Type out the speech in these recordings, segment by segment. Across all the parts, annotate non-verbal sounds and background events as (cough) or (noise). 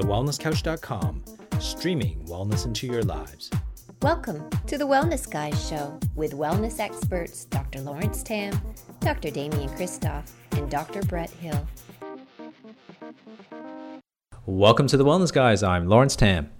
thewellnesscouch.com, streaming wellness into your lives. Welcome to the Wellness Guys Show with wellness experts Dr. Lawrence Tam, Dr. Damian Kristof, and Dr. Brett Hill. Welcome to the Wellness Guys. I'm Lawrence Tam.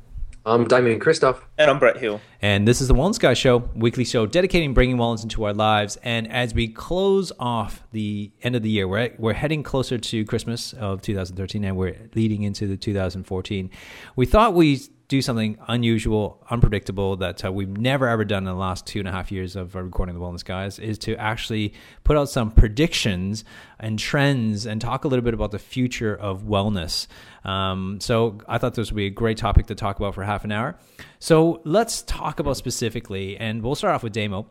I'm Damian Kristof. And I'm Brett Hill. And this is the Wellness Guy Show, weekly show dedicating bringing wellness into our lives. And as we close off the end of the year, we're, we're heading closer to Christmas of 2013 and we're leading into the 2014. We thought we do something unusual, unpredictable that uh, we've never ever done in the last two and a half years of recording the Wellness Guys is to actually put out some predictions and trends and talk a little bit about the future of wellness. Um, so I thought this would be a great topic to talk about for half an hour. So let's talk about specifically, and we'll start off with Damo.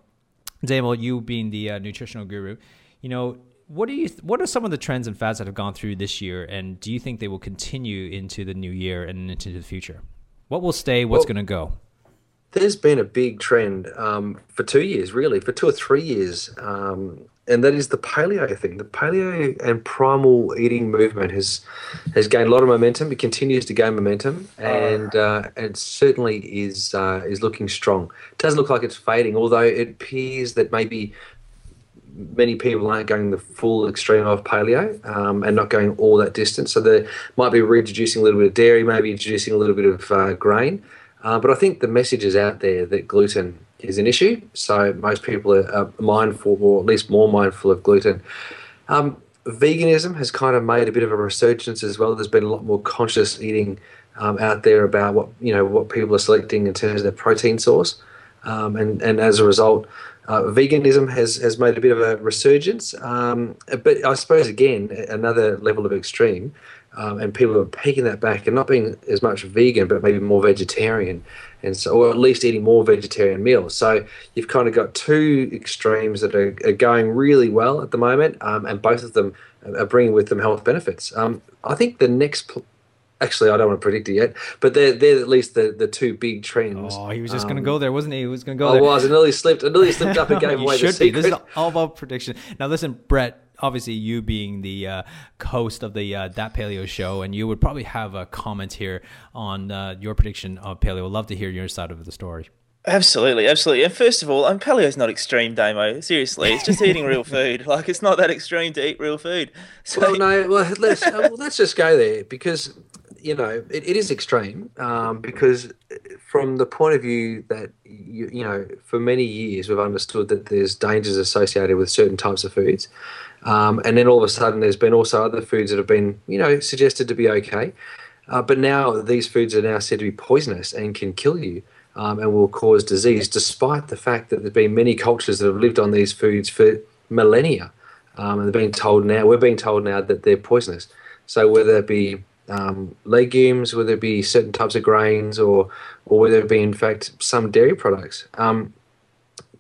Damo, you being the uh, nutritional guru, you know, what do you what are some of the trends and fads that have gone through this year and do you think they will continue into the new year and into the future what will stay? What's well, going to go? There's been a big trend um, for two years, really, for two or three years, um, and that is the paleo thing. The paleo and primal eating movement has has gained a lot of momentum. It continues to gain momentum, and uh, it certainly is uh, is looking strong. It doesn't look like it's fading, although it appears that maybe many people aren't going the full extreme of paleo um, and not going all that distance. So they might be reintroducing a little bit of dairy, maybe introducing a little bit of uh, grain. Uh, but I think the message is out there that gluten is an issue. So most people are, are mindful, or at least more mindful of gluten. Um, veganism has kind of made a bit of a resurgence as well. There's been a lot more conscious eating um, out there about what you know what people are selecting in terms of their protein source, um, and and as a result, uh, veganism has, has made a bit of a resurgence, um, but I suppose again another level of extreme, um, and people are taking that back and not being as much vegan, but maybe more vegetarian, and so or at least eating more vegetarian meals. So you've kind of got two extremes that are, are going really well at the moment, um, and both of them are bringing with them health benefits. Um, I think the next pl- Actually, I don't want to predict it yet, but they're, they're at least the, the two big trends. Oh, he was just um, going to go there, wasn't he? He was going to go I there. I was. I nearly slipped. I nearly slipped up (laughs) and gave away the secret. This is all about prediction. Now, listen, Brett. Obviously, you being the uh, host of the uh, That Paleo show, and you would probably have a comment here on uh, your prediction of paleo. I'd love to hear your side of the story. Absolutely, absolutely. And first of all, um, paleo's not extreme, Damo. Seriously, it's just eating real (laughs) food. Like it's not that extreme to eat real food. So, well, no. Well, let's uh, (laughs) well, let's just go there because you know, it, it is extreme um, because from the point of view that, you, you know, for many years we've understood that there's dangers associated with certain types of foods. Um, and then all of a sudden there's been also other foods that have been, you know, suggested to be okay. Uh, but now these foods are now said to be poisonous and can kill you. Um, and will cause disease, despite the fact that there's been many cultures that have lived on these foods for millennia. Um, and they're being told now, we're being told now that they're poisonous. So whether it be um, legumes, whether it be certain types of grains or or whether it be in fact some dairy products. Um,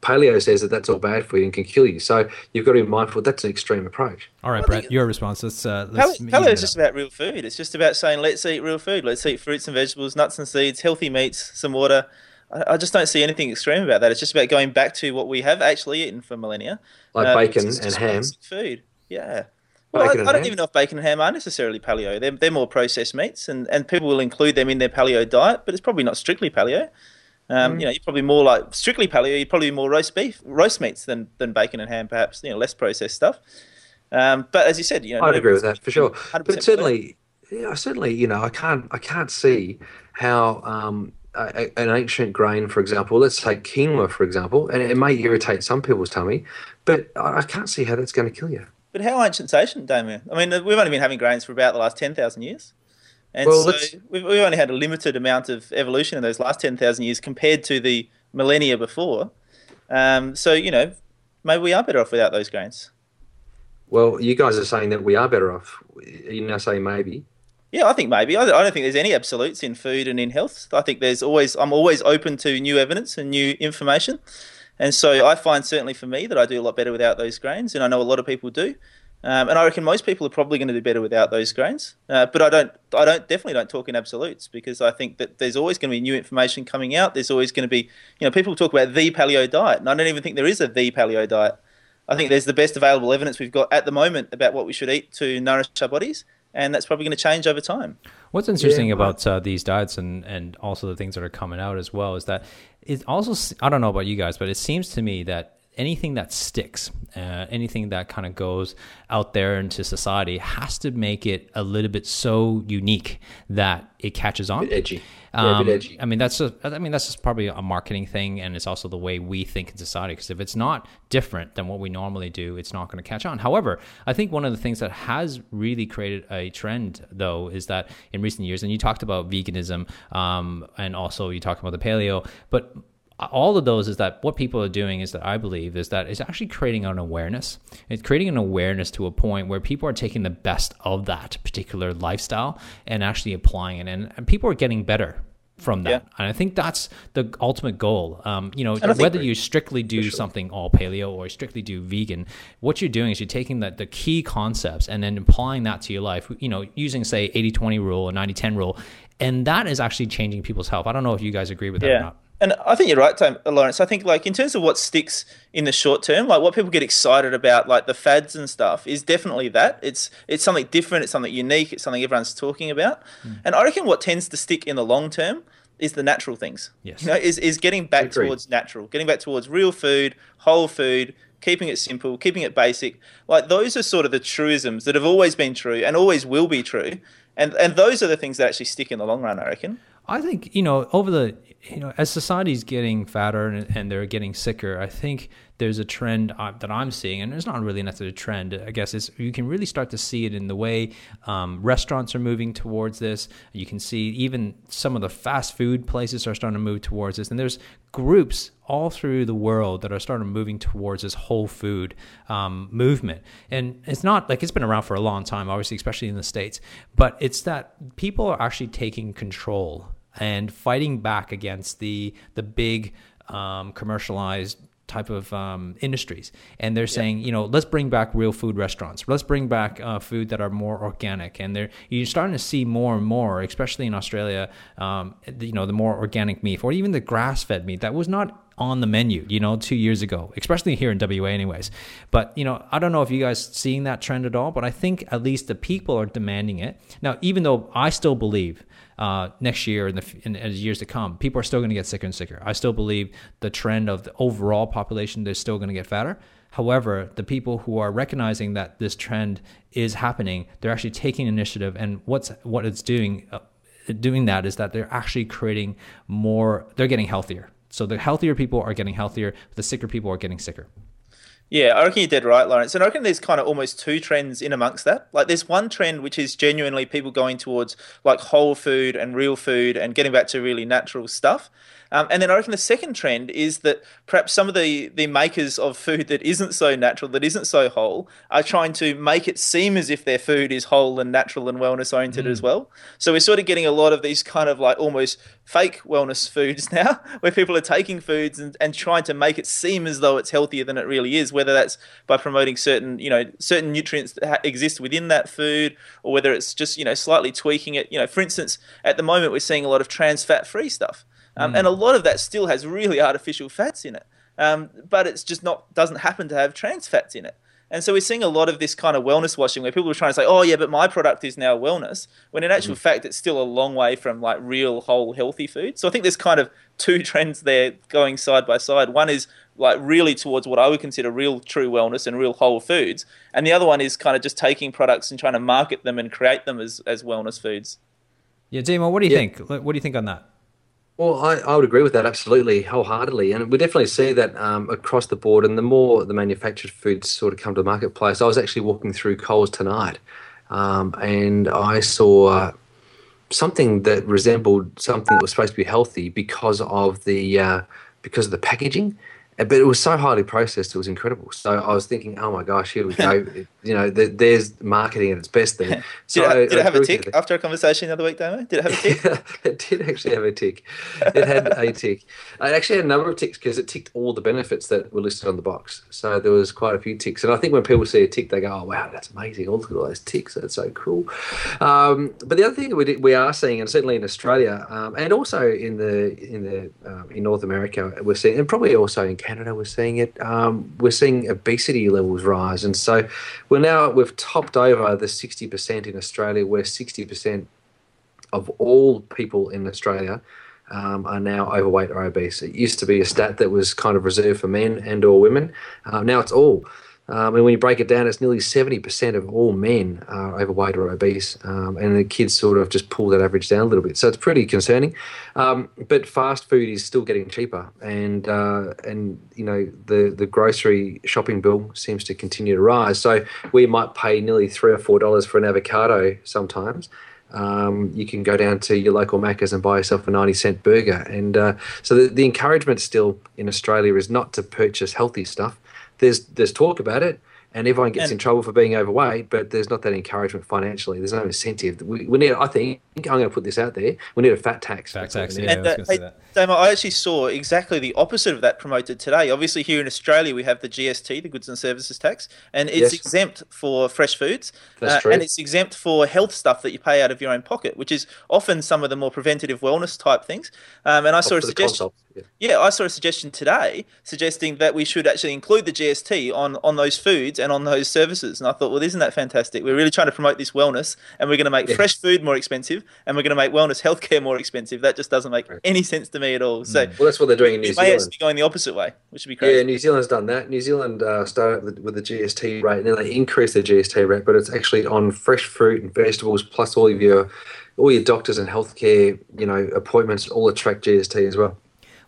paleo says that that's all bad for you and can kill you. So you've got to be mindful that's an extreme approach. All right, Brett, your response. Let's, uh, let's paleo, paleo is just about real food. It's just about saying let's eat real food. Let's eat fruits and vegetables, nuts and seeds, healthy meats, some water. I, I just don't see anything extreme about that. It's just about going back to what we have actually eaten for millennia, like uh, bacon and ham. Food, yeah. Well, I, I, don't even know if bacon and ham are necessarily paleo. They're, they're more processed meats, and, and people will include them in their paleo diet, but it's probably not strictly paleo. Um, mm. You know, you're probably more like strictly paleo. You're probably more roast beef, roast meats than, than bacon and ham, perhaps. You know, less processed stuff. Um, but as you said, you know, I'd agree with that for sure. But certainly, yeah, certainly, you know, I can't I can't see how um, a, an ancient grain, for example, let's take quinoa, for example, and it may irritate some people's tummy, but I can't see how that's going to kill you. But how ancient, Damian? I mean, we've only been having grains for about the last 10,000 years. And well, so we've, we've only had a limited amount of evolution in those last 10,000 years compared to the millennia before. Um, so, you know, maybe we are better off without those grains. Well, you guys are saying that we are better off. You now say maybe. Yeah, I think maybe. I, don't think there's any absolutes in food and in health. I think there's always, I'm always open to new evidence and new information. And so I find certainly for me that I do a lot better without those grains, and I know a lot of people do. Um, and I reckon most people are probably going to do better without those grains. Uh, but I don't, I don't definitely don't talk in absolutes because I think that there's always going to be new information coming out. There's always going to be, you know, people talk about the paleo diet, and I don't even think there is a the paleo diet. I think there's the best available evidence we've got at the moment about what we should eat to nourish our bodies, and that's probably going to change over time. What's interesting yeah, about uh, these diets and, and also the things that are coming out as well is that it also, I don't know about you guys, but it seems to me that anything that sticks, uh, anything that kind of goes out there into society has to make it a little bit so unique that it catches on. edgy. Um, yeah, edgy. I mean, that's a, I mean, that's just probably a marketing thing, and it's also the way we think in society. Because if it's not different than what we normally do, it's not going to catch on. However, I think one of the things that has really created a trend, though, is that in recent years, and you talked about veganism, um, and also you talked about the paleo, but all of those is that what people are doing is that I believe is that it's actually creating an awareness. It's creating an awareness to a point where people are taking the best of that particular lifestyle and actually applying it, and, and people are getting better from that. Yeah. And I think that's the ultimate goal. Um, you know, whether you strictly do sure. something all paleo or strictly do vegan, what you're doing is you're taking the, the key concepts and then applying that to your life, you know, using say 80-20 rule or 90-10 rule. And that is actually changing people's health. I don't know if you guys agree with that yeah. or not. And I think you're right, Tom, Lawrence. I think like in terms of what sticks in the short term, like what people get excited about, like the fads and stuff, is definitely that. It's it's something different. It's something unique. It's something everyone's talking about. Mm. And I reckon what tends to stick in the long term is the natural things. Yes. You know, is is getting back towards natural, getting back towards real food, whole food, keeping it simple, keeping it basic. Like those are sort of the truisms that have always been true and always will be true. And and those are the things that actually stick in the long run, I reckon. I think you know over the you know as society's getting fatter and, and they're getting sicker, I think there's a trend uh, that I'm seeing, and it's not really necessarily a trend. I guess is you can really start to see it in the way um, restaurants are moving towards this. You can see even some of the fast food places are starting to move towards this, and there's groups all through the world that are starting to moving towards this whole food um, movement. And it's not like it's been around for a long time, obviously, especially in the states, but it's that people are actually taking control and fighting back against the the big um, commercialized type of um, industries and they're saying you know let's bring back real food restaurants let's bring back uh, food that are more organic and they're you're starting to see more and more especially in australia um, you know the more organic meat or even the grass-fed meat that was not on the menu, you know, two years ago, especially here in WA, anyways. But, you know, I don't know if you guys seeing that trend at all, but I think at least the people are demanding it. Now, even though I still believe uh, next year and the in, in years to come, people are still going to get sicker and sicker. I still believe the trend of the overall population is still going to get fatter. However, the people who are recognizing that this trend is happening, they're actually taking initiative, and what's what it's doing. Uh, doing that is that they're actually creating more they're getting healthier so the healthier people are getting healthier the sicker people are getting sicker yeah, I reckon you're dead right, Lawrence. And I reckon there's kind of almost two trends in amongst that. Like there's one trend which is genuinely people going towards like whole food and real food and getting back to really natural stuff. Um, and then I reckon the second trend is that perhaps some of the, the makers of food that isn't so natural, that isn't so whole, are trying to make it seem as if their food is whole and natural and wellness oriented mm. as well. So we're sort of getting a lot of these kind of like almost fake wellness (laughs) foods now, where people are taking foods and, and trying to make it seem as though it's healthier than it really is, whether that's by promoting certain, you know, certain nutrients that exist within that food, or whether it's just, you know, slightly tweaking it. You know, for instance, at the moment we're seeing a lot of trans fat free stuff. Um, mm. And a lot of that still has really artificial fats in it, um, but it's just not doesn't happen to have trans fats in it. And so we're seeing a lot of this kind of wellness washing where people are trying to say, "Oh yeah, but my product is now wellness," when in actual mm. fact it's still a long way from like real whole healthy food. So I think there's kind of two (laughs) trends there going side by side. One is like really towards what I would consider real true wellness and real whole foods, and the other one is kind of just taking products and trying to market them and create them as as wellness foods. Yeah, Damo, what do you yeah. think? What do you think on that? Well, I, I would agree with that absolutely, wholeheartedly. And we definitely see that um, across the board. And the more the manufactured foods sort of come to the marketplace, I was actually walking through Coles tonight um, and I saw something that resembled something that was supposed to be healthy because of the uh, because of the packaging but it was so highly processed, it was incredible. So I was thinking, oh my gosh, here we go. (laughs) you know, the, there's marketing at its best there. (laughs) So did, it, did it have a tick after a conversation the other week, Damo? Did it have a tick? (laughs) it did actually have a tick. It had a tick. It actually had a number of ticks because it ticked all the benefits that were listed on the box. So there was quite a few ticks. And I think when people see a tick, they go, oh, wow, that's amazing. Oh, look at all those ticks. That's so cool. Um, but the other thing we, did, we are seeing, and certainly in Australia, um, and also in the in the um, in North America, we're seeing, and probably also in Canada, we're seeing it. Um, we're seeing obesity levels rise, and so We're now we've topped over the sixty percent in Australia, where sixty percent of all people in Australia um, are now overweight or obese. It used to be a stat that was kind of reserved for men and or women. Uh, now it's all. Um, and when you break it down, it's nearly 70% of all men are overweight or obese. Um, and the kids sort of just pull that average down a little bit. So it's pretty concerning. Um, but fast food is still getting cheaper. And, uh, and you know, the, the grocery shopping bill seems to continue to rise. So we might pay nearly 3 or $4 for an avocado sometimes. Um, you can go down to your local Macca's and buy yourself a 90 cent burger. And uh, so the, the encouragement still in Australia is not to purchase healthy stuff. There's, there's talk about it, and everyone gets And- in trouble for being overweight, but there's not that encouragement financially. There's no incentive. We, we need, I think, I'm going to put this out there, we need a fat tax. Fat tax, yeah. need. I was and uh, gonna hey, that. Damo, I actually saw exactly the opposite of that promoted today. Obviously, here in Australia, we have the GST, the Goods and Services Tax, and it's Yes. exempt for fresh foods, That's uh, true. and it's exempt for health stuff that you pay out of your own pocket, which is often some of the more preventative wellness type things. Um, and I saw a suggestion. yeah. Yeah, I saw a suggestion today suggesting that we should actually include the GST on, on those foods and on those services. And I thought, well, isn't that fantastic? We're really trying to promote this wellness and we're going to make Yes. fresh food more expensive and we're going to make wellness healthcare more expensive. That just doesn't make any sense to me at all. So Well, that's what they're doing in New we may Zealand. actually be going the opposite way, which would be crazy. Yeah. New Zealand's done that. New Zealand uh, started with, the GST rate, and then they increased the GST rate, but it's actually on fresh fruit and vegetables, plus all of your all your doctors and healthcare, you know, appointments all attract GST as well.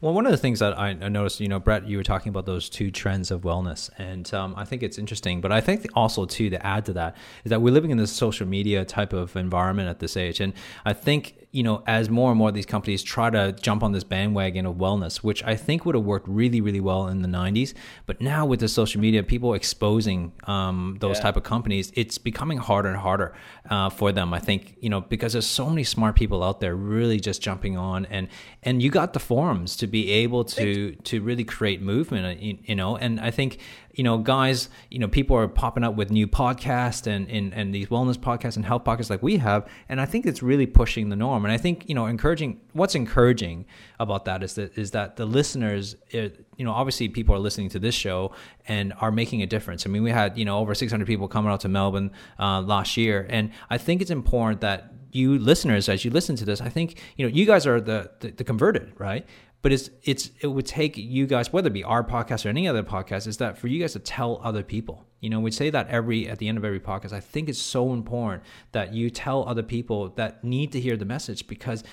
Well, one of the things that I noticed, you know, Brett, you were talking about those two trends of wellness, and um, I think it's interesting. But I think also too to add to that is that we're living in this social media type of environment at this age, and I think you know as more and more of these companies try to jump on this bandwagon of wellness, which I think would have worked really really well in the '90s, but now with the social media, people exposing um, those Yeah. type of companies, it's becoming harder and harder uh, for them. I think you know because there's so many smart people out there really just jumping on, and and you got the forums to be able to to really create movement. uh, You, you know, and I think you know guys, you know people are popping up with new podcasts and and and these wellness podcasts and health podcasts like we have, and I think it's really pushing the norm. And I think you know encouraging what's encouraging about that is that is that the listeners. It, you know, obviously people are listening to this show and are making a difference. I mean, we had, you know, over 600 people coming out to Melbourne uh, last year. And I think it's important that you listeners, as you listen to this, I think, you know, you guys are the, the, the converted, right? But it's, it's, it would take you guys, whether it be our podcast or any other podcast, is that for you guys to tell other people. You know, we say that every, at the end of every podcast. I think it's so important that you tell other people that need to hear the message because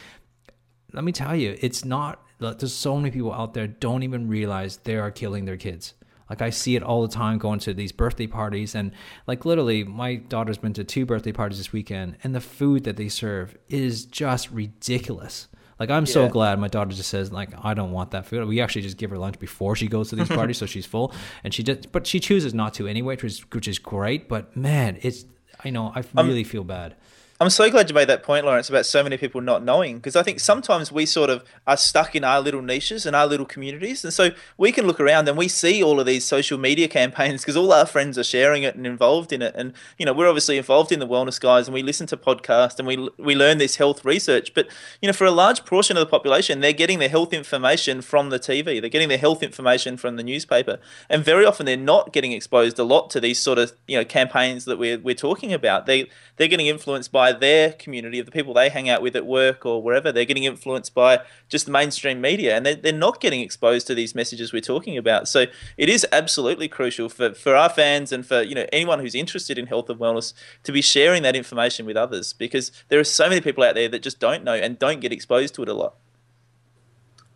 let me tell you, it's not. There's so many people out there don't even realize they are killing their kids. Like I see it all the time going to these birthday parties, and like literally, my daughter's been to two birthday parties this weekend, and the food that they serve is just ridiculous. Like I'm so glad my daughter just says like I don't want that food. We actually just give her lunch before she goes to these parties, so she's full, (laughs) and she just but she chooses not to anyway, which is which is great. But man, it's I know I um, really feel bad. I'm so glad you made that point, Lawrence, about so many people not knowing, because I think sometimes we sort of are stuck in our little niches and our little communities. And so we can look around and we see all of these social media campaigns because all our friends are sharing it and involved in it. And, you know, we're obviously involved in the wellness guys and we listen to podcasts and we, we learn this health research. But, you know, for a large portion of the population, they're getting their health information from the TV, they're getting their health information from the newspaper. And very often they're not getting exposed a lot to these sort of, you know, campaigns that we're, we're talking about. They, they're getting influenced by their community of the people they hang out with at work or wherever. They're getting influenced by just the mainstream media and they're, they're not getting exposed to these messages we're talking about. So it is absolutely crucial for, for our fans and for you know anyone who's interested in health and wellness to be sharing that information with others because there are so many people out there that just don't know and don't get exposed to it a lot.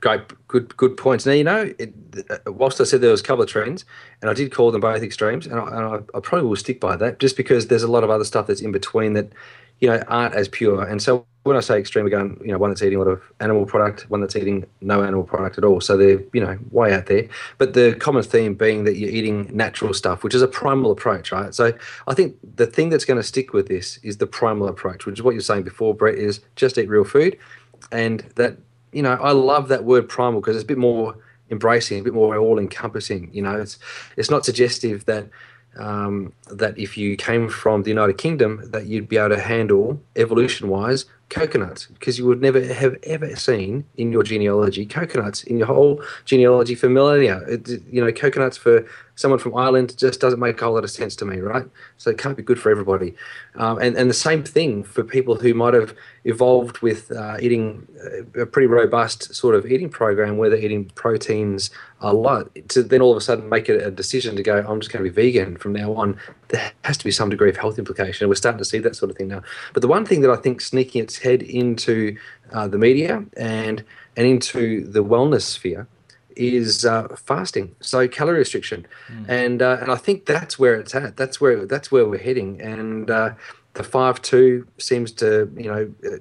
Great, good, good points. Now you know, it, uh, whilst I said there was a couple of trends, and I did call them both extremes, and, I, and I, I probably will stick by that, just because there's a lot of other stuff that's in between that, you know, aren't as pure. And so when I say extreme, going, you know, one that's eating a lot of animal product, one that's eating no animal product at all. So they're, you know, way out there. But the common theme being that you're eating natural stuff, which is a primal approach, right? So I think the thing that's going to stick with this is the primal approach, which is what you're saying before, Brett, is just eat real food, and that you know, I love that word primal because it's a bit more embracing, a bit more all encompassing. You know, it's it's not suggestive that um, that if you came from the United Kingdom that you'd be able to handle evolution wise coconuts because you would never have ever seen in your genealogy coconuts in your whole genealogy for millennia. It, you know, coconuts for someone from Ireland just doesn't make a whole lot of sense to me, right? So it can't be good for everybody. Um, and, and the same thing for people who might have evolved with uh, eating a pretty robust sort of eating program where they're eating proteins a lot, to then all of a sudden make it a decision to go, I'm just going to be vegan from now on. There has to be some degree of health implication. We're starting to see that sort of thing now. But the one thing that I think sneaking its head into uh, the media and and into the wellness sphere is uh, fasting, so calorie restriction, mm. and uh, and I think that's where it's at. That's where that's where we're heading, and uh, the five two seems to you know.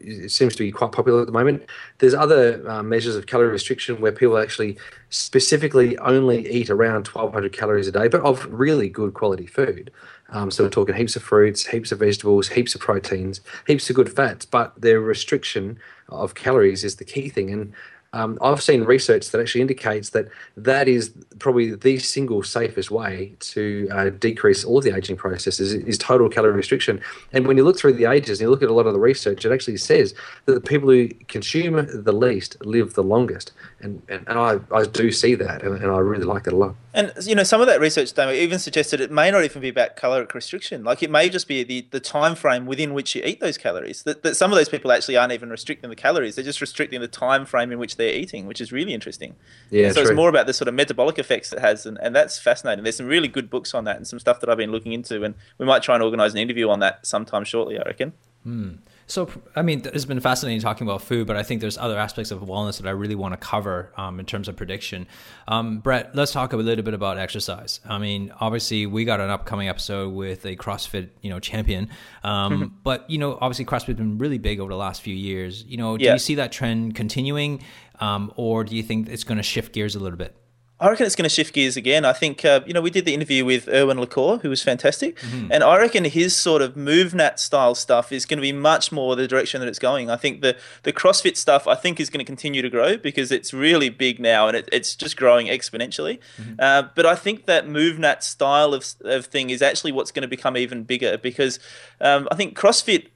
It seems to be quite popular at the moment. There's other uh, measures of calorie restriction where people actually specifically only eat around 1,200 calories a day, but of really good quality food. Um, so we're talking heaps of fruits, heaps of vegetables, heaps of proteins, heaps of good fats, but their restriction of calories is the key thing. And um, I've seen research that actually indicates that that is probably the single safest way to uh, decrease all of the aging processes is total calorie restriction. And when you look through the ages and you look at a lot of the research, it actually says that the people who consume the least live the longest. And, and, and I, I do see that, and, and I really like it a lot. And you know, some of that research, even suggested it may not even be about caloric restriction. Like it may just be the, the time frame within which you eat those calories. That, that some of those people actually aren't even restricting the calories; they're just restricting the time frame in which they're eating, which is really interesting. Yeah, so true. it's more about the sort of metabolic effects it has, and, and that's fascinating. There's some really good books on that, and some stuff that I've been looking into, and we might try and organise an interview on that sometime shortly. I reckon. Hmm. So, I mean, it's been fascinating talking about food, but I think there's other aspects of wellness that I really want to cover um, in terms of prediction. Um, Brett, let's talk a little bit about exercise. I mean, obviously, we got an upcoming episode with a CrossFit, you know, champion, um, mm-hmm. but you know, obviously, CrossFit's been really big over the last few years. You know, do yeah. you see that trend continuing, um, or do you think it's going to shift gears a little bit? I reckon it's going to shift gears again. I think, uh, you know, we did the interview with Erwan Le Corre, who was fantastic. Mm-hmm. And I reckon his sort of MovNat style stuff is going to be much more the direction that it's going. I think the, the CrossFit stuff, I think, is going to continue to grow because it's really big now and it, it's just growing exponentially. Mm-hmm. Uh, but I think that MovNat style of, of thing is actually what's going to become even bigger because um, I think CrossFit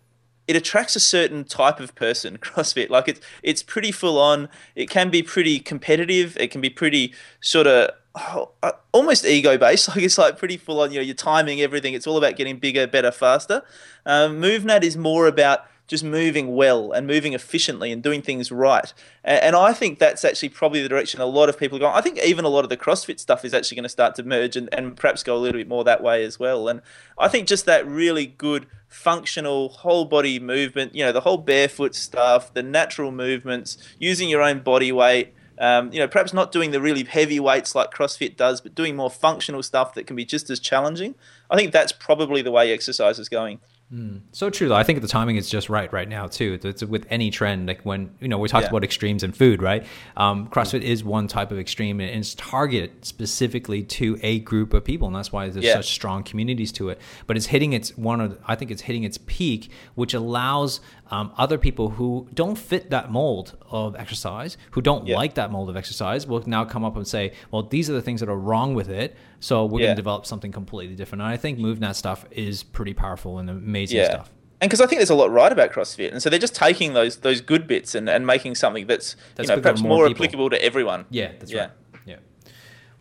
it attracts a certain type of person (laughs) crossfit. Like it's it's pretty full on. It can be pretty competitive. It can be pretty sort of oh, uh, almost ego based (laughs) like it's like pretty full on you know your timing everything. It's all about getting bigger better faster. Um, movnat is more about just moving well and moving efficiently and doing things right. And, I think that's actually probably the direction a lot of people are going. I think even a lot of the CrossFit stuff is actually going to start to merge and, and perhaps go a little bit more that way as well. And I think just that really good functional whole body movement, you know, the whole barefoot stuff, the natural movements, using your own body weight. Um, you know, perhaps not doing the really heavy weights like CrossFit does, but doing more functional stuff that can be just as challenging. I think that's probably the way exercise is going. Mm. So true, though. I think the timing is just right right now too. It's with any trend, like when you know we talked yeah. about extremes in food, right? Um, CrossFit mm. is one type of extreme, and it's targeted specifically to a group of people, and that's why there's yeah. such strong communities to it. But it's hitting its one of, I think it's hitting its peak, which allows um, other people who don't fit that mold of exercise, who don't yeah. like that mold of exercise, will now come up and say, well, these are the things that are wrong with it. So we're yeah. going to develop something completely different. And I think MovNat stuff is pretty powerful and amazing yeah. stuff. And because I think there's a lot right about CrossFit, and so they're just taking those those good bits and, and making something that's, that's you know perhaps more, more applicable to everyone. Yeah, that's yeah. right. Yeah.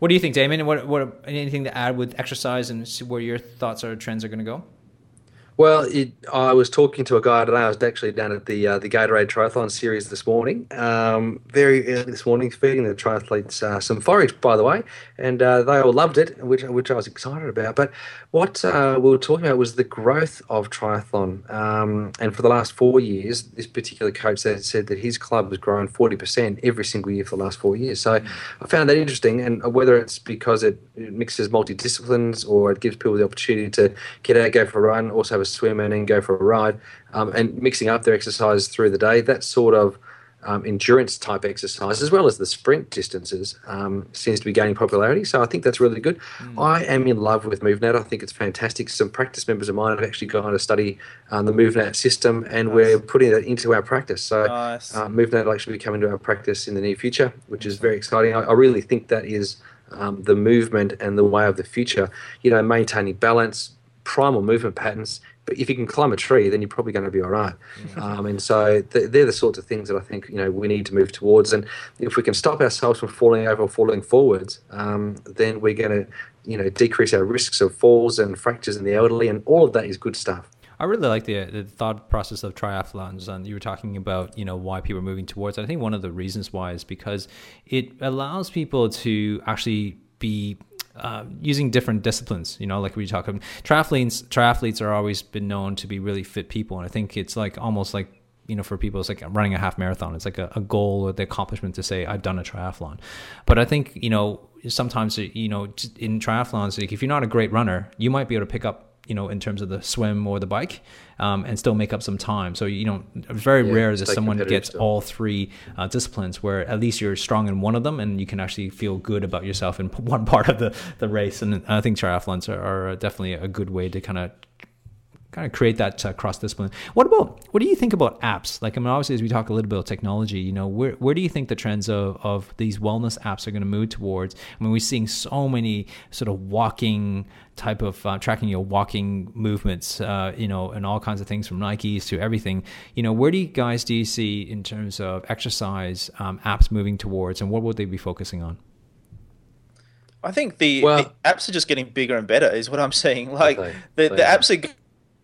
What do you think, Damian? What what anything to add with exercise and where your thoughts or trends are going to go? Well, it, I was talking to a guy today. I was actually down at the uh, the Gatorade Triathlon Series this morning, um, very early this morning, feeding the triathletes uh, some forage, by the way, and uh, they all loved it, which which I was excited about. But what uh, we were talking about was the growth of triathlon, um, and for the last four years, this particular coach said, said that his club has grown forty percent every single year for the last four years. So. I found that interesting, and whether it's because it, it mixes multi disciplines or it gives people the opportunity to get out, go for a run, also have a swim and then go for a ride, um, and mixing up their exercise through the day. That sort of um, endurance type exercise, as well as the sprint distances, um, seems to be gaining popularity. So I think that's really good. Mm. I am in love with MovNat. I think it's fantastic. Some practice members of mine have actually gone to study um, the MovNat system, and nice. we're putting that into our practice. So nice. uh, MovNat will actually be coming to our practice in the near future, which is very exciting. I, I really think that is um, the movement and the way of the future. You know, maintaining balance, primal movement patterns, but if you can climb a tree, then you're probably going to be all right. Um, and so th- they're the sorts of things that I think you know we need to move towards. And if we can stop ourselves from falling over or falling forwards, um, then we're going to you know decrease our risks of falls and fractures in the elderly, and all of that is good stuff. I really like the, the thought process of triathlons, and you were talking about you know why people are moving towards. I think one of the reasons why is because it allows people to actually be uh, using different disciplines. You know, like we talk about triathletes. Triathletes are always been known to be really fit people, and I think it's like almost like you know for people it's like running a half marathon. It's like a, a goal or the accomplishment to say I've done a triathlon. But I think you know sometimes you know in triathlons, like if you're not a great runner, you might be able to pick up you know, in terms of the swim or the bike, um, and still make up some time. So you know, very yeah, rare that someone gets still. all three uh, disciplines, where at least you're strong in one of them, and you can actually feel good about yourself in (laughs) one part of the the race. And I think triathlons are, are definitely a good way to kind of kind of create that uh, cross discipline. What about what do you think about apps? Like I mean, obviously, as we talk a little bit about technology, you know, where where do you think the trends of of these wellness apps are going to move towards? I mean, we're seeing so many sort of walking type of uh, tracking your walking movements, uh, you know, and all kinds of things from Nikes to everything. You know, where do you guys do you see in terms of exercise um, apps moving towards, and what would they be focusing on? I think the, well, the, apps are just getting bigger and better, is what I'm saying. Like the, the apps are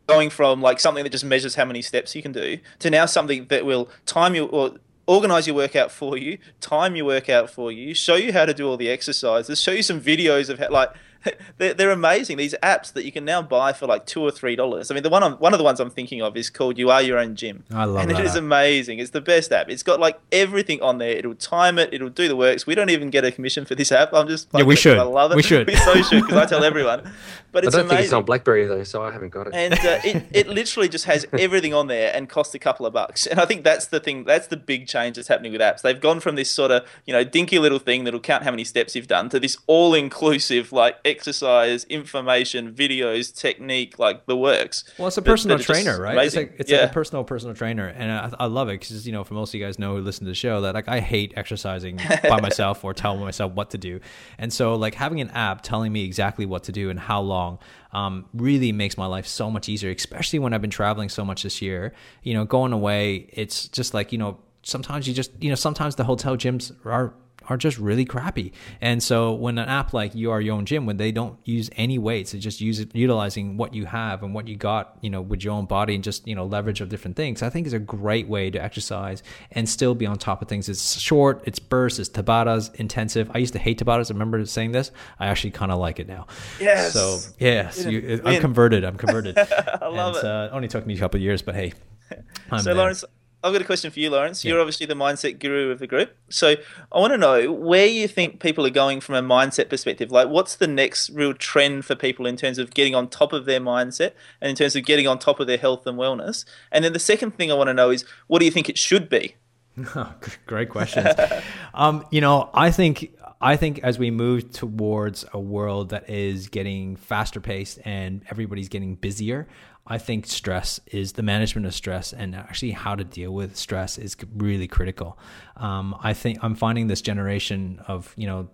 going from like something that just measures how many steps you can do to now something that will time you or organize your workout for you, time your workout for you, show you how to do all the exercises, show you some videos of how like (laughs) they're, they're amazing. These apps that you can now buy for like two or three dollars. I mean, the one I'm, one of the ones I'm thinking of is called "You Are Your Own Gym." I love and that. it is amazing. It's the best app. It's got like everything on there. It'll time it. It'll do the works. We don't even get a commission for this app. I'm just yeah, we should. I love it. We should. (laughs) We so should because I tell everyone. But it's I don't amazing. think it's on BlackBerry though, so I haven't got it. And uh, it it literally just has (laughs) everything on there and costs a couple of bucks. And I think that's the thing. That's the big change that's happening with apps. They've gone from this sort of you know dinky little thing that'll count how many steps you've done to this all inclusive like exercise information, videos, technique, like the works. Well, it's a personal trainer, right? Amazing. It's like it's yeah. like a personal personal trainer, and I, I love it because you know, for most of you guys know who listen to the show that like I hate exercising by (laughs) myself or telling myself what to do, and so like having an app telling me exactly what to do and how long um, really makes my life so much easier, especially when I've been traveling so much this year. You know, going away, it's just like you know sometimes you just you know sometimes the hotel gyms are are just really crappy. And so when an app like You Are Your Own Gym, when they don't use any weights, they just use it, utilizing what you have and what you got, you know, with your own body and just, you know, leverage of different things, I think is a great way to exercise and still be on top of things. It's short, it's bursts, it's Tabatas, intensive. I used to hate Tabatas. I remember saying this. I actually kind of like it now. Yes. So, yes, you, I'm converted. I'm converted. (laughs) I love and, it. Uh, only took me a couple of years, but hey. (laughs) I'm so, there. Lawrence, I've got a question for you, Lawrence. Yeah. You're obviously the mindset guru of the group. So I want to know where you think people are going from a mindset perspective. Like, what's the next real trend for people in terms of getting on top of their mindset and in terms of getting on top of their health and wellness? And then the second thing I want to know is what do you think it should be? (laughs) Great questions. (laughs) um, you know, I think I think as we move towards a world that is getting faster paced and everybody's getting busier, I think stress is the management of stress and actually how to deal with stress is really critical. Um, I think I'm finding this generation of you know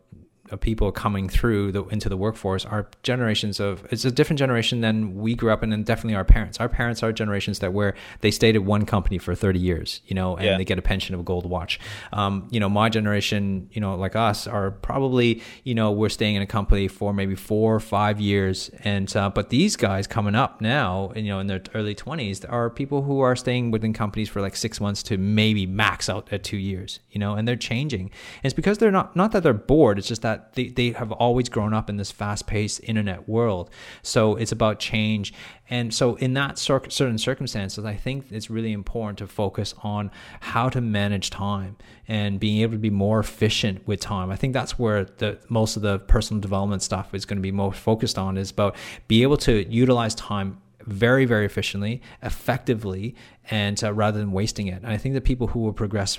people coming through the, into the workforce are generations of it's a different generation than we grew up in and definitely our parents. Our parents are generations that where they stayed at one company for 30 years you know and yeah. they get a pension of a gold watch. Um, you know my generation you know like us are probably you know we're staying in a company for maybe four or five years. And uh, but these guys coming up now you know in their early 20s are people who are staying within companies for like six months to maybe max out at two years you know and they're changing. And it's because they're not not that they're bored it's just that that they, they have always grown up in this fast paced internet world. So it's about change. And so, in that certain circumstances, I think it's really important to focus on how to manage time and being able to be more efficient with time. I think that's where the most of the personal development stuff is going to be most focused on is about be able to utilize time very, very efficiently, effectively, and uh, rather than wasting it. And I think that people who will progress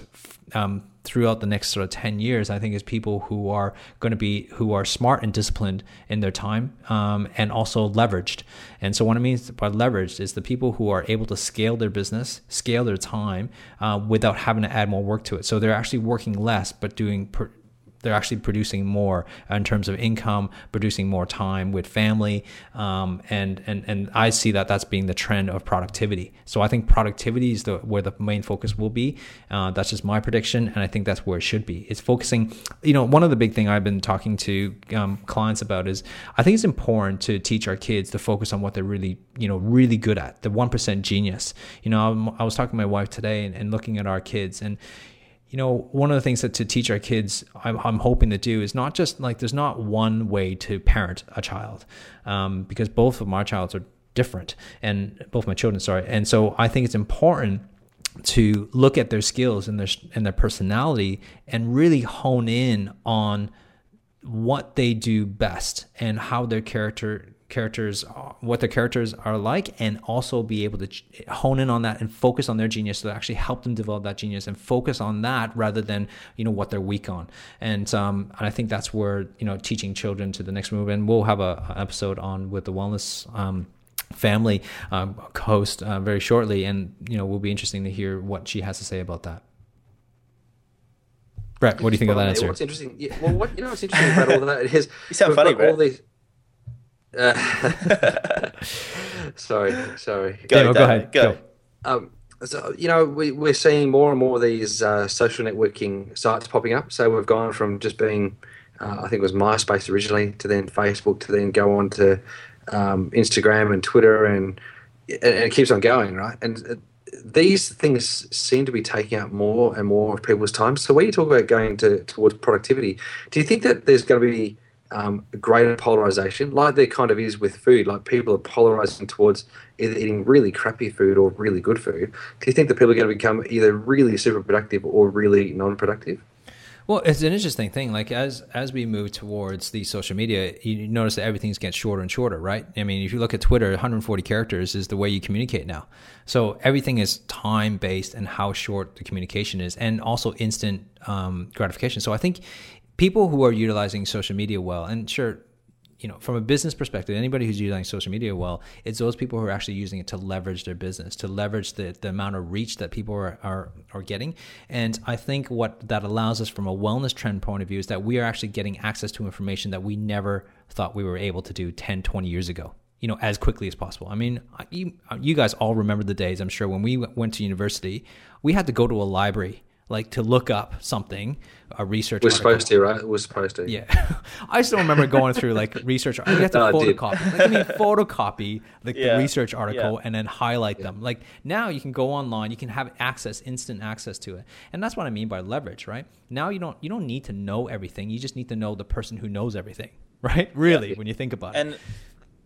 um, throughout the next sort of 10 years, I think is people who are going to be, who are smart and disciplined in their time um, and also leveraged. And so what I mean by leveraged is the people who are able to scale their business, scale their time uh, without having to add more work to it. So they're actually working less, but doing per, they're actually producing more in terms of income, producing more time with family, um, and and and I see that that's being the trend of productivity. So I think productivity is the where the main focus will be. Uh, that's just my prediction, and I think that's where it should be. It's focusing. You know, one of the big thing I've been talking to um, clients about is I think it's important to teach our kids to focus on what they're really you know really good at, the one percent genius. You know, I'm, i was talking to my wife today and, and looking at our kids and you know, one of the things that to teach our kids, I'm, I'm, hoping to do is not just like there's not one way to parent a child, um, because both of my childs are different, and both my children, sorry, and so I think it's important to look at their skills and their and their personality and really hone in on what they do best and how their character characters what their characters are like and also be able to hone in on that and focus on their genius to actually help them develop that genius and focus on that rather than you know what they're weak on and um, and I think that's where you know teaching children to the next move and we'll have a, a episode on with the wellness um, family um, host uh, very shortly and you know will be interesting to hear what she has to say about that Brett, what do you think well, of that answer? What's interesting? Yeah, well, what you know, what's interesting about all that is (laughs) you sound funny, Brett. All these, uh, (laughs) sorry, sorry. Go, go ahead. Go. go. Um, so you know, we, we're seeing more and more of these uh, social networking sites popping up. So we've gone from just being, uh, I think it was MySpace originally, to then Facebook, to then go on to um, Instagram and Twitter, and and it keeps on going, right? And uh, these things seem to be taking up more and more of people's time. So when you talk about going to towards productivity, do you think that there's going to be um, greater polarization, like there kind of is with food. Like people are polarizing towards either eating really crappy food or really good food. Do you think that people are going to become either really super productive or really non-productive? Well, it's an interesting thing. Like as as we move towards the social media, you notice that everything's getting shorter and shorter, right? I mean, if you look at Twitter, 140 characters is the way you communicate now. So everything is time based and how short the communication is, and also instant um, gratification. So I think people who are utilizing social media well, and sure, you know, from a business perspective, anybody who's using social media well, it's those people who are actually using it to leverage their business, to leverage the, the amount of reach that people are, are, are getting. And I think what that allows us from a wellness trend point of view is that we are actually getting access to information that we never thought we were able to do 10, 20 years ago you know, as quickly as possible. I mean, you, you guys all remember the days, I'm sure, when we went to university, we had to go to a library like to look up something, a research. We're article. supposed to, right? We're supposed to. Yeah, (laughs) I still remember going through like (laughs) research. You have to ah, no, photocopy. Like, I mean, (laughs) photocopy like yeah. the research article yeah. and then highlight yeah. them. Like now, you can go online, you can have access, instant access to it, and that's what I mean by leverage, right? Now you don't you don't need to know everything. You just need to know the person who knows everything, right? Really, when you think about it. and, it.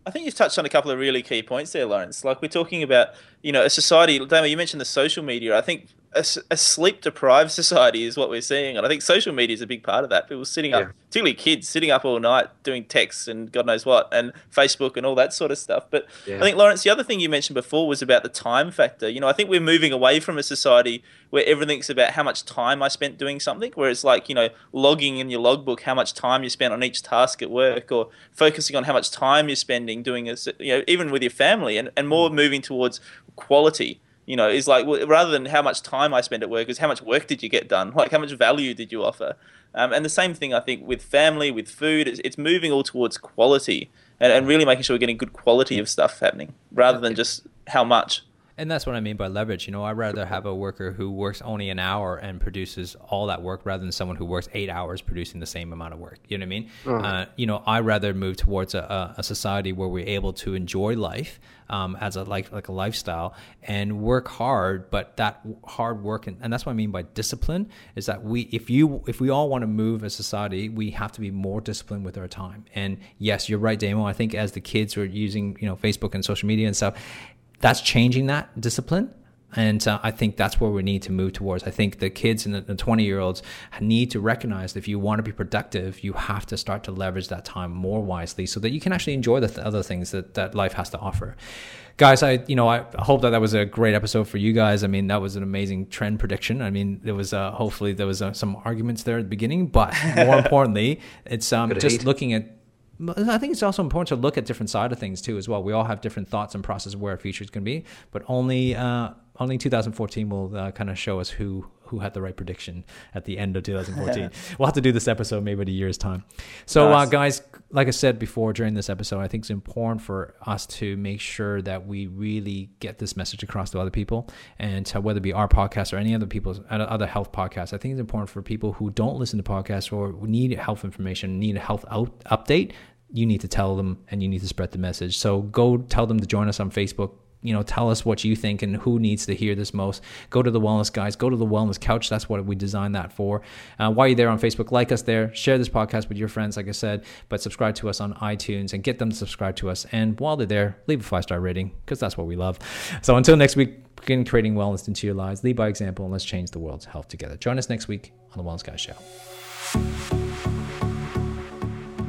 I think you've touched on a couple of really key points there, Lawrence. Like we're talking about, you know, a society. Damo, you mentioned the social media. I think a, a sleep deprived (laughs) society is what we're seeing, and I think social media is a big part of that. People sitting up, yeah. particularly kids, sitting up all night doing texts and God knows what, and Facebook and all that sort of stuff. But yeah. I think Lawrence, the other thing you mentioned before was about the time factor. You know, I think we're moving away from a society where everything's about how much time I spent doing something, where it's like you know logging in your logbook how much time you spent on each task at work, or focusing on how much time you're spending doing a, you know even with your family, and and more mm. moving towards quality you know, is like rather than how much time I spend at work, is how much work did you get done? (laughs) Like how much value did you offer? Um, and the same thing I think with family, with food, it's, it's moving all towards quality and, and really making sure we're getting good quality of stuff happening rather than just how much. And that's what I mean by leverage. You know, I'd rather have a worker who works only an hour and produces all that work rather than someone who works eight hours producing the same amount of work. You know what I mean? Mm. Uh, you know, I rather move towards a, a, society where we're able to enjoy life um, as a like like a lifestyle and work hard. But that hard work, and, and that's what I mean by discipline, is that we if you if we all want to move as society, we have to be more disciplined with our time. And yes, you're right, Damo. I think as the kids are using you know Facebook and social media and stuff that's changing that discipline. And uh, I think that's where we need to move towards. I think the kids and the 20 year olds need to recognize that if you want to be productive, you have to start to leverage that time more wisely so that you can actually enjoy the th- other things that, that life has to offer. Guys, I you know I hope that that was a great episode for you guys. I mean, that was an amazing trend prediction. I mean, there was uh, hopefully there was uh, some arguments there at the beginning, but more (laughs) importantly, it's um, just looking at I think it's also important to look at different side of things too as well. We all have different thoughts and processes where a future is going to be, but only uh, only 2014 will uh, kind of show us who who had the right prediction at the end of 2014. (laughs) we'll have to do this episode maybe in a year's time. So, uh, nice. uh, guys, like I said before during this episode, I think it's important for us to make sure that we really get this message across to other people, and whether it be our podcast or any other people's other health podcasts. I think it's important for people who don't listen to podcasts or need health information, need a health out, update. You need to tell them, and you need to spread the message. So go tell them to join us on Facebook you know, tell us what you think and who needs to hear this most. Go to the Wellness Guys, go to the Wellness Couch. That's what we designed that for. Uh, while you're there on Facebook, like us there, share this podcast with your friends, like I said, but subscribe to us on iTunes and get them to subscribe to us. And while they're there, leave a five star rating because that's what we love. So until next week, begin creating wellness into your lives. Lead by example and let's change the world's health together. Join us next week on the Wellness Guys Show.